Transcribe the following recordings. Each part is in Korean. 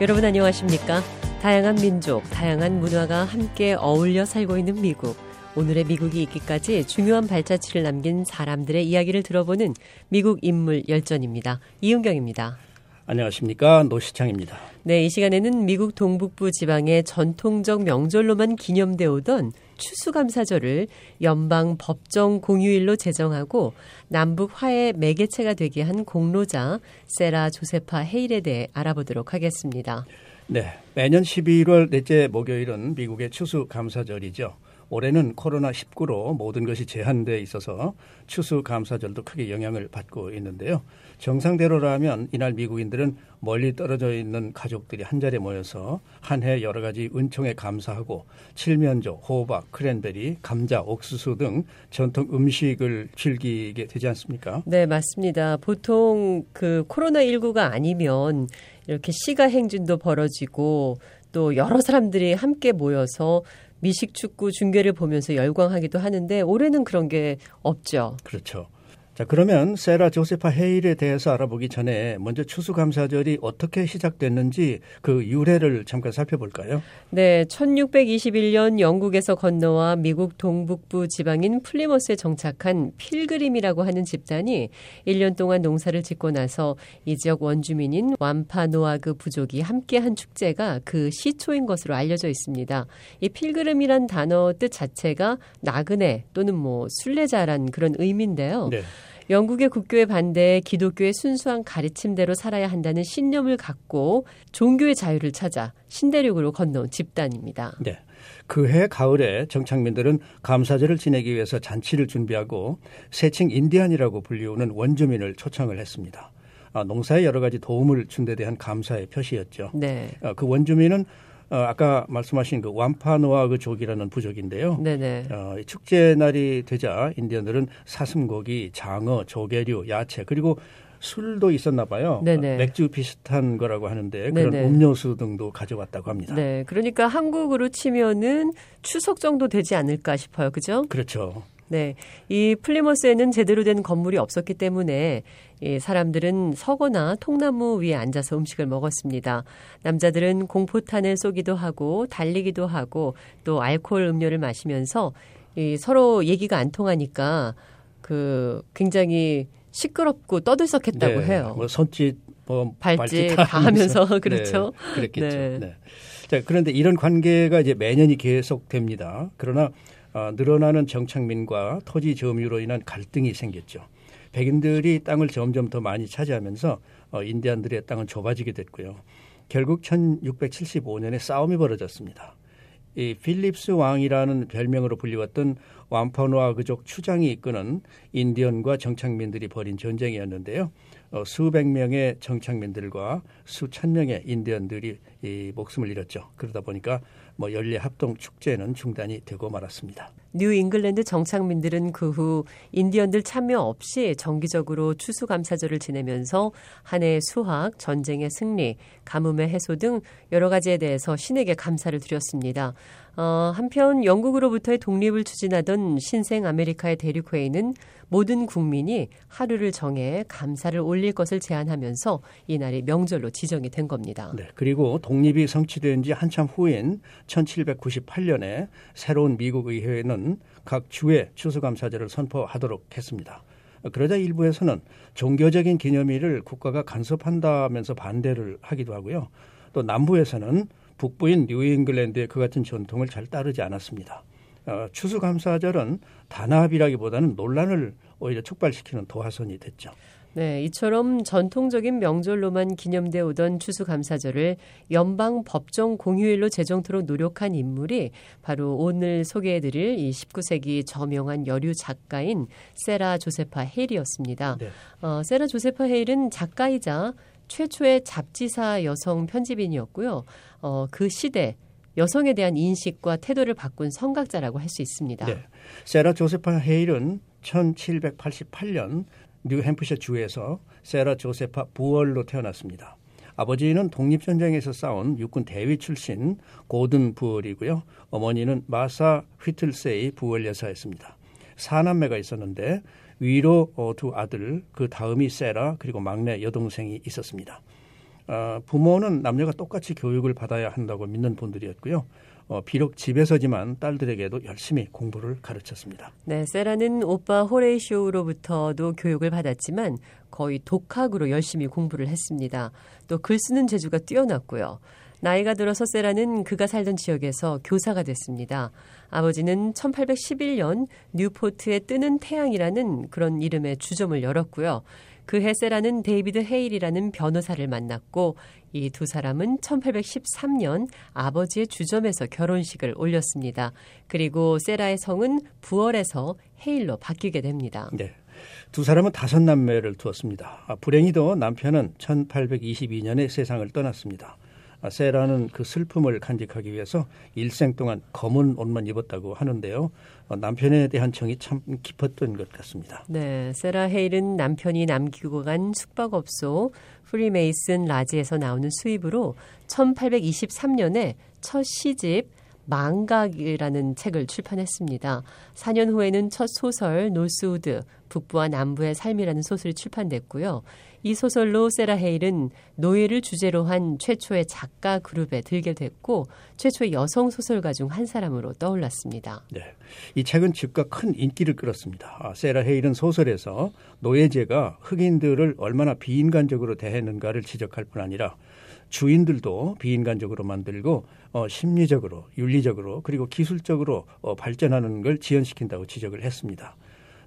여러분 안녕하십니까? 다양한 민족, 다양한 문화가 함께 어울려 살고 있는 미국. 오늘의 미국이 있기까지 중요한 발자취를 남긴 사람들의 이야기를 들어보는 미국 인물 열전입니다. 이은경입니다. 안녕하십니까 노시창입니다. 네, 이 시간에는 미국 동북부 지방의 전통적 명절로만 기념되어 오던 추수감사절을 연방 법정 공휴일로 제정하고 남북 화해 매개체가 되게 한 공로자 세라 조세파 헤일에 대해 알아보도록 하겠습니다. 네, 매년 11월 넷째 목요일은 미국의 추수감사절이죠. 올해는 코로나19로 모든 것이 제한돼 있어서 추수 감사절도 크게 영향을 받고 있는데요. 정상대로라면 이날 미국인들은 멀리 떨어져 있는 가족들이 한자리에 모여서 한 해 여러 가지 은총에 감사하고 칠면조, 호박, 크랜베리, 감자, 옥수수 등 전통 음식을 즐기게 되지 않습니까? 네, 맞습니다. 보통 그 코로나19가 아니면 이렇게 시가 행진도 벌어지고 또 여러 사람들이 함께 모여서 미식 축구 중계를 보면서 열광하기도 하는데 올해는 그런 게 없죠. 그렇죠. 자, 그러면 세라 조세파 헤일에 대해서 알아보기 전에 먼저 추수감사절이 어떻게 시작됐는지 그 유래를 잠깐 살펴볼까요? 네, 1621년 영국에서 건너와 미국 동북부 지방인 플리머스에 정착한 필그림이라고 하는 집단이 1년 동안 농사를 짓고 나서 이 지역 원주민인 완파노아그 부족이 함께한 축제가 그 시초인 것으로 알려져 있습니다. 이 필그림이란 단어 뜻 자체가 나그네 또는 뭐 순례자란 그런 의미인데요. 네. 영국의 국교에 반대해 기독교의 순수한 가르침대로 살아야 한다는 신념을 갖고 종교의 자유를 찾아 신대륙으로 건너온 집단입니다. 네. 그해 가을에 정착민들은 감사절을 지내기 위해서 잔치를 준비하고 세칭 인디안이라고 불리우는 원주민을 초청을 했습니다. 아, 농사에 여러 가지 도움을 준 데 대한 감사의 표시였죠. 네. 아, 그 원주민은 어, 아까 말씀하신 그 완파노아 그 족이라는 부족인데요. 네네. 어, 축제 날이 되자 인디언들은 사슴고기, 장어, 조개류, 야채 그리고 술도 있었나 봐요. 네네. 맥주 비슷한 거라고 하는데 그런 네네. 음료수 등도 가져왔다고 합니다. 네. 그러니까 한국으로 치면은 추석 정도 되지 않을까 싶어요. 그죠? 그렇죠. 네. 이 플리머스에는 제대로 된 건물이 없었기 때문에 이 사람들은 서거나 통나무 위에 앉아서 음식을 먹었습니다. 남자들은 공포탄을 쏘기도 하고 달리기도 하고 또 알코올 음료를 마시면서 이 서로 얘기가 안 통하니까 그 굉장히 시끄럽고 떠들썩했다고 네, 해요. 뭐 손짓, 뭐 발짓 다 하면서 그렇죠. 네, 그랬겠죠. 네. 네. 자, 그런데 이런 관계가 이제 매년이 계속됩니다. 그러나 어, 늘어나는 정착민과 토지 점유로 인한 갈등이 생겼죠. 백인들이 땅을 점점 더 많이 차지하면서 어, 인디안들의 땅은 좁아지게 됐고요. 결국 1675년에 싸움이 벌어졌습니다. 이 필립스 왕이라는 별명으로 불리웠던 완파노아 그족 추장이 이끄는 인디언과 정착민들이 벌인 전쟁이었는데요. 어, 수백 명의 정착민들과 수천 명의 인디언들이 이 목숨을 잃었죠. 그러다 보니까 뭐 연례 합동 축제는 중단이 되고 말았습니다. 뉴 잉글랜드 정착민들은 그 후 인디언들 참여 없이 정기적으로 추수 감사절을 지내면서 한 해의 수확, 전쟁의 승리, 가뭄의 해소 등 여러 가지에 대해서 신에게 감사를 드렸습니다. 어, 한편 영국으로부터의 독립을 추진하던 신생 아메리카의 대륙회의는 모든 국민이 하루를 정해 감사를 올릴 것을 제안하면서 이날이 명절로 지정이 된 겁니다. 네, 그리고 독립이 성취된 지 한참 후인 1798년에 새로운 미국 의회는 각 주의 추수감사절을 선포하도록 했습니다. 그러자 일부에서는 종교적인 기념일을 국가가 간섭한다면서 반대를 하기도 하고요. 또 남부에서는 북부인 뉴잉글랜드의 그 같은 전통을 잘 따르지 않았습니다. 어, 추수감사절은 단합이라기보다는 논란을 오히려 촉발시키는 도화선이 됐죠. 네, 이처럼 전통적인 명절로만 기념돼 오던 추수감사절을 연방 법정 공휴일로 제정토록 노력한 인물이 바로 오늘 소개해드릴 이 19세기 저명한 여류 작가인 세라 조세파 헤일이었습니다. 네. 어, 세라 조세파 헤일은 작가이자 최초의 잡지사 여성 편집인이었고요. 어, 그 시대 여성에 대한 인식과 태도를 바꾼 성각자라고 할 수 있습니다. 네. 세라 조세파 헤일은 1788년 뉴햄프셔 주에서 세라 조세파 부월로 태어났습니다. 아버지는 독립전쟁에서 싸운 육군 대위 출신 고든 부월이고요. 어머니는 마사 휘틀세이 부월 여사였습니다. 사남매가 있었는데 위로 두 아들, 그 다음이 세라, 그리고 막내 여동생이 있었습니다. 어, 부모는 남녀가 똑같이 교육을 받아야 한다고 믿는 분들이었고요. 어, 비록 집에서지만 딸들에게도 열심히 공부를 가르쳤습니다. 네, 세라는 오빠 호레이쇼로부터도 교육을 받았지만 거의 독학으로 열심히 공부를 했습니다. 또 글 쓰는 재주가 뛰어났고요. 나이가 들어서 세라는 그가 살던 지역에서 교사가 됐습니다. 아버지는 1811년 뉴포트의 뜨는 태양이라는 그런 이름의 주점을 열었고요. 그해 세라는 데이비드 헤일이라는 변호사를 만났고 이 두 사람은 1813년 아버지의 주점에서 결혼식을 올렸습니다. 그리고 세라의 성은 부월에서 헤일로 바뀌게 됩니다. 네. 두 사람은 다섯 남매를 두었습니다. 아, 불행히도 남편은 1822년에 세상을 떠났습니다. 아, 세라는 그 슬픔을 간직하기 위해서 일생 동안 검은 옷만 입었다고 하는데요. 어, 남편에 대한 정이 참 깊었던 것 같습니다. 네, 세라 헤일은 남편이 남기고 간 숙박업소 프리메이슨 라지에서 나오는 수입으로 1823년에 첫 시집 망각이라는 책을 출판했습니다. 4년 후에는 첫 소설 노스우드 북부와 남부의 삶이라는 소설이 출판됐고요. 이 소설로 세라 헤일은 노예를 주제로 한 최초의 작가 그룹에 들게 됐고 최초의 여성 소설가 중 한 사람으로 떠올랐습니다. 네. 이 책은 즉각 큰 인기를 끌었습니다. 아, 세라 헤일은 소설에서 노예제가 흑인들을 얼마나 비인간적으로 대했는가를 지적할 뿐 아니라 주인들도 비인간적으로 만들고 어, 심리적으로, 윤리적으로 그리고 기술적으로 어, 발전하는 걸 지연시킨다고 지적을 했습니다.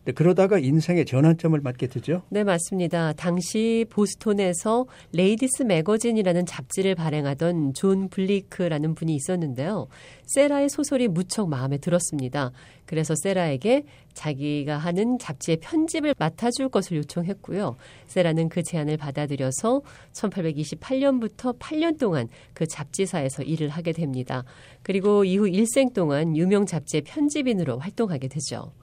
네, 그러다가 인생의 전환점을 맞게 되죠. 네, 맞습니다. 당시 보스톤에서 레이디스 매거진이라는 잡지를 발행하던 존 블리크라는 분이 있었는데요. 세라의 소설이 무척 마음에 들었습니다. 그래서 세라에게 자기가 하는 잡지의 편집을 맡아줄 것을 요청했고요. 세라는 그 제안을 받아들여서 1828년부터 8년 동안 그 잡지사에서 일을 하게 됩니다. 그리고 이후 일생 동안 유명 잡지의 편집인으로 활동하게 되죠.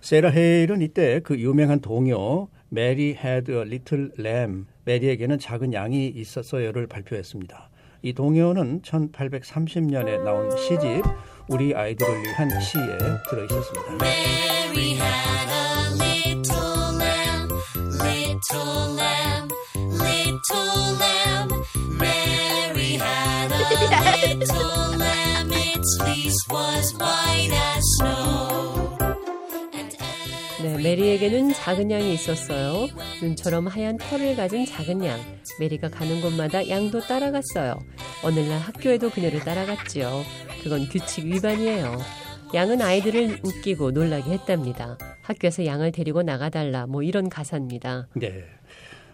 세라 헤일은 이때 그 유명한 동요 메리 a little lamb 메리에게는 작은 양이 있었어요를 발표했습니다. 이 동요는 1830년에 나온 시집 우리 아이들을 위한 시에 들어 있었습니다. Little lamb, its fleece was white as snow. 네, 메리에게는 작은 양이 있었어요. 눈처럼 하얀 털을 가진 작은 양. 메리가 가는 곳마다 양도 따라갔어요. 어느 날 학교에도 그녀를 따라갔지요. 그건 규칙 위반이에요. 양은 아이들을 웃기고 놀라게 했답니다. 학교에서 양을 데리고 나가달라 뭐 이런 가사입니다. 네.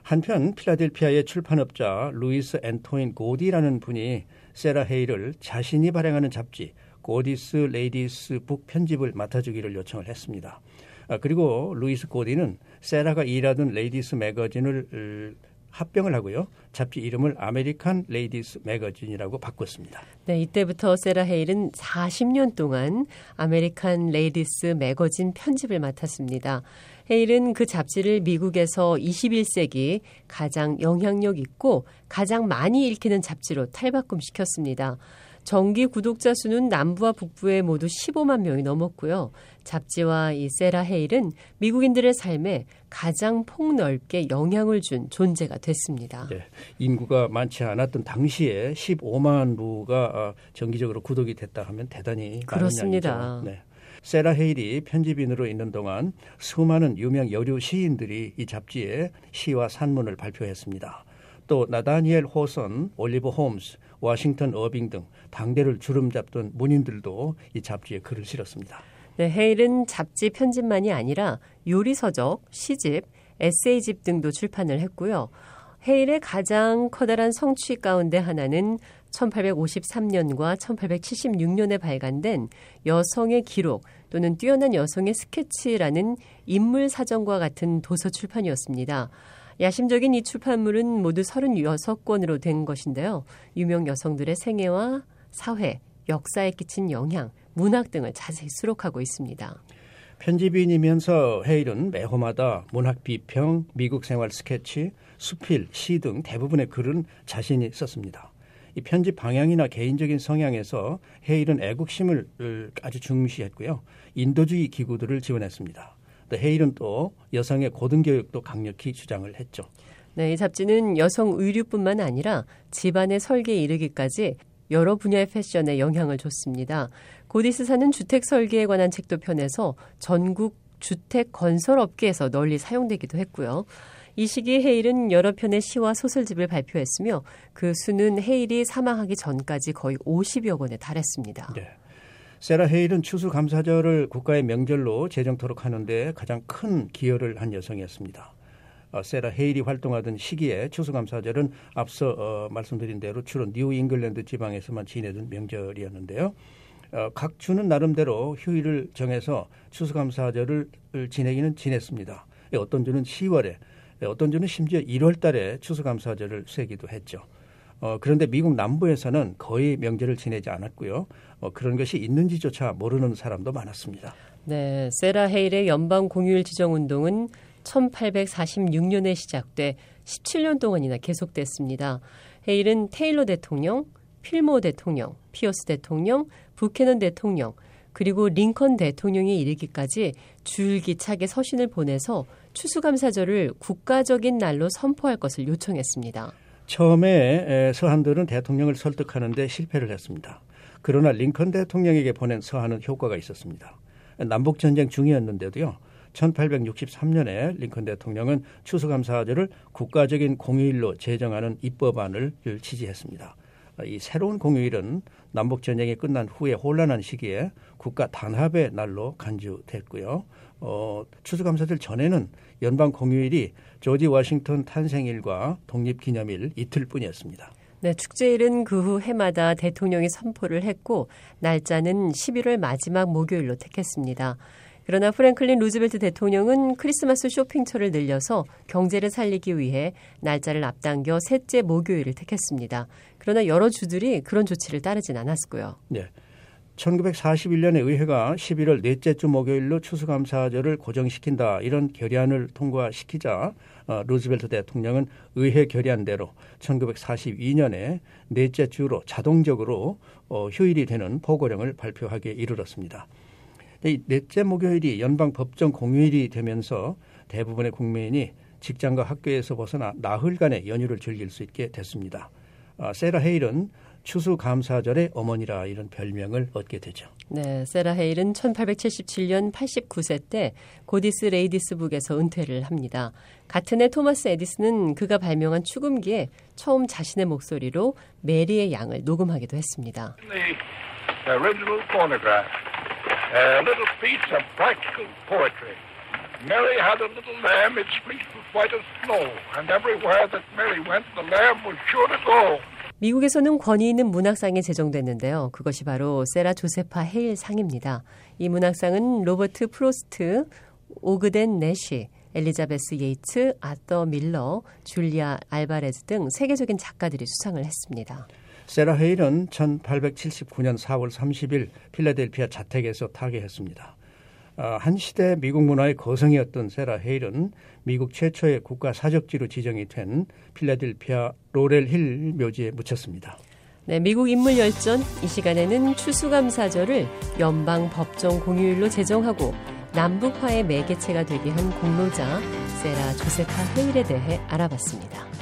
한편 필라델피아의 출판업자 루이스 앤토인 고디라는 분이 세라 헤일을 자신이 발행하는 잡지 고디스 레이디스 북 편집을 맡아주기를 요청을 했습니다. 아, 그리고 루이스 고디는 세라가 일하던 레이디스 매거진을 합병을 하고요. 잡지 이름을 아메리칸 레이디스 매거진이라고 바꿨습니다. 네, 이때부터 세라 헤일은 40년 동안 아메리칸 레이디스 매거진 편집을 맡았습니다. 헤일은 그 잡지를 미국에서 21세기 가장 영향력 있고 가장 많이 읽히는 잡지로 탈바꿈시켰습니다. 정기 구독자 수는 남부와 북부에 모두 15만 명이 넘었고요. 잡지와 이 세라 헤일은 미국인들의 삶에 가장 폭넓게 영향을 준 존재가 됐습니다. 네, 인구가 많지 않았던 당시에 15만 부가 어, 정기적으로 구독이 됐다 하면 대단히 그렇습니다. 네. 세라 헤일이 편집인으로 있는 동안 수많은 유명 여류 시인들이 이 잡지에 시와 산문을 발표했습니다. 또 나다니엘 호선, 올리버 홈스, 워싱턴 어빙 등 당대를 주름 잡던 문인들도 이 잡지에 글을 실었습니다. 네, 헤일은 잡지 편집만이 아니라 요리서적, 시집, 에세이집 등도 출판을 했고요. 헤일의 가장 커다란 성취 가운데 하나는 1853년과 1876년에 발간된 여성의 기록 또는 뛰어난 여성의 스케치라는 인물 사전과 같은 도서 출판이었습니다. 야심적인 이 출판물은 모두 36권으로 된 것인데요. 유명 여성들의 생애와 사회, 역사에 끼친 영향, 문학 등을 자세히 수록하고 있습니다. 편집인이면서 헤일은 매호마다 문학 비평, 미국 생활 스케치, 수필, 시 등 대부분의 글은 자신이 썼습니다. 이 편집 방향이나 개인적인 성향에서 헤일은 애국심을 아주 중시했고요. 인도주의 기구들을 지원했습니다. 또 헤일은 또 여성의 고등교육도 강력히 주장을 했죠. 네, 이 잡지는 여성 의류뿐만 아니라 집안의 설계에 이르기까지 여러 분야의 패션에 영향을 줬습니다. 고디스사는 주택 설계에 관한 책도 펴내서 전국 주택 건설 업계에서 널리 사용되기도 했고요. 이 시기에 헤일은 여러 편의 시와 소설집을 발표했으며 그 수는 헤일이 사망하기 전까지 거의 50여 권에 달했습니다. 네. 세라 헤일은 추수감사절을 국가의 명절로 제정토록 하는데 가장 큰 기여를 한 여성이었습니다. 어, 세라 헤일이 활동하던 시기에 추수감사절은 앞서 어, 말씀드린 대로 주로 뉴 잉글랜드 지방에서만 지내던 명절이었는데요. 어, 각 주는 나름대로 휴일을 정해서 추수감사절을 지내기는 지냈습니다. 어떤 주는 10월에 어떤 주는 심지어 1월 달에 추수감사절을 쇠기도 했죠. 어, 그런데 미국 남부에서는 거의 명절을 지내지 않았고요. 어, 그런 것이 있는지조차 모르는 사람도 많았습니다. 네, 세라 헤일의 연방 공휴일 지정 운동은 1846년에 시작돼 17년 동안이나 계속됐습니다. 헤일은 테일러 대통령, 필모 대통령, 피어스 대통령, 부캐넌 대통령, 그리고 링컨 대통령이 이르기까지 줄기차게 서신을 보내서 추수감사절을 국가적인 날로 선포할 것을 요청했습니다. 처음에 서한들은 대통령을 설득하는데 실패를 했습니다. 그러나 링컨 대통령에게 보낸 서한은 효과가 있었습니다. 남북 전쟁 중이었는데도요. 1863년에 링컨 대통령은 추수감사절을 국가적인 공휴일로 제정하는 입법안을 지지했습니다. 이 새로운 공휴일은 남북 전쟁이 끝난 후에 혼란한 시기에 국가 단합의 날로 간주됐고요. 어, 추수감사절 전에는 연방 공휴일이 조지 워싱턴 탄생일과 독립기념일 이틀뿐이었습니다. 네, 축제일은 그 후 해마다 대통령이 선포를 했고 날짜는 11월 마지막 목요일로 택했습니다. 그러나 프랭클린 루즈벨트 대통령은 크리스마스 쇼핑철을 늘려서 경제를 살리기 위해 날짜를 앞당겨 셋째 목요일을 택했습니다. 그러나 여러 주들이 그런 조치를 따르진 않았고요. 네. 1941년에 의회가 11월 넷째 주 목요일로 추수감사절을 고정시킨다 이런 결의안을 통과시키자 어, 루즈벨트 대통령은 의회 결의안대로 1942년에 넷째 주로 자동적으로 어, 휴일이 되는 보고령을 발표하기에 이르렀습니다. 이 넷째 목요일이 연방 법정 공휴일이 되면서 대부분의 국민이 직장과 학교에서 벗어나 나흘간의 연휴를 즐길 수 있게 됐습니다. 어, 세라 헤일은 추수감사절의 어머니라 이런 별명을 얻게 되죠. 네, 세라 헤일은 1877년 89세 때 고디스 레이디스북에서 은퇴를 합니다. 같은 해 토마스 에디슨은 그가 발명한 축음기에 처음 자신의 목소리로 메리의 양을 녹음하기도 했습니다. The original phonograph, a little piece of practical poetry. Mary had a little lamb, its fleece was white as snow, and everywhere that Mary went, the lamb was sure to go. 미국에서는 권위 있는 문학상이 제정됐는데요. 그것이 바로 세라 조세파 헤일 상입니다. 이 문학상은 로버트 프로스트, 오그덴 내시, 엘리자베스 예이츠, 아더 밀러, 줄리아 알바레즈 등 세계적인 작가들이 수상을 했습니다. 세라 헤일은 1879년 4월 30일 필라델피아 자택에서 타계했습니다. 어, 한 시대 미국 문화의 거성이었던 세라 헤일은 미국 최초의 국가 사적지로 지정이 된 필라델피아 로렐 힐 묘지에 묻혔습니다. 네, 미국 인물 열전 이 시간에는 추수감사절을 연방 법정 공휴일로 제정하고 남북화의 매개체가 되게 한 공로자 세라 조세파 헤일에 대해 알아봤습니다.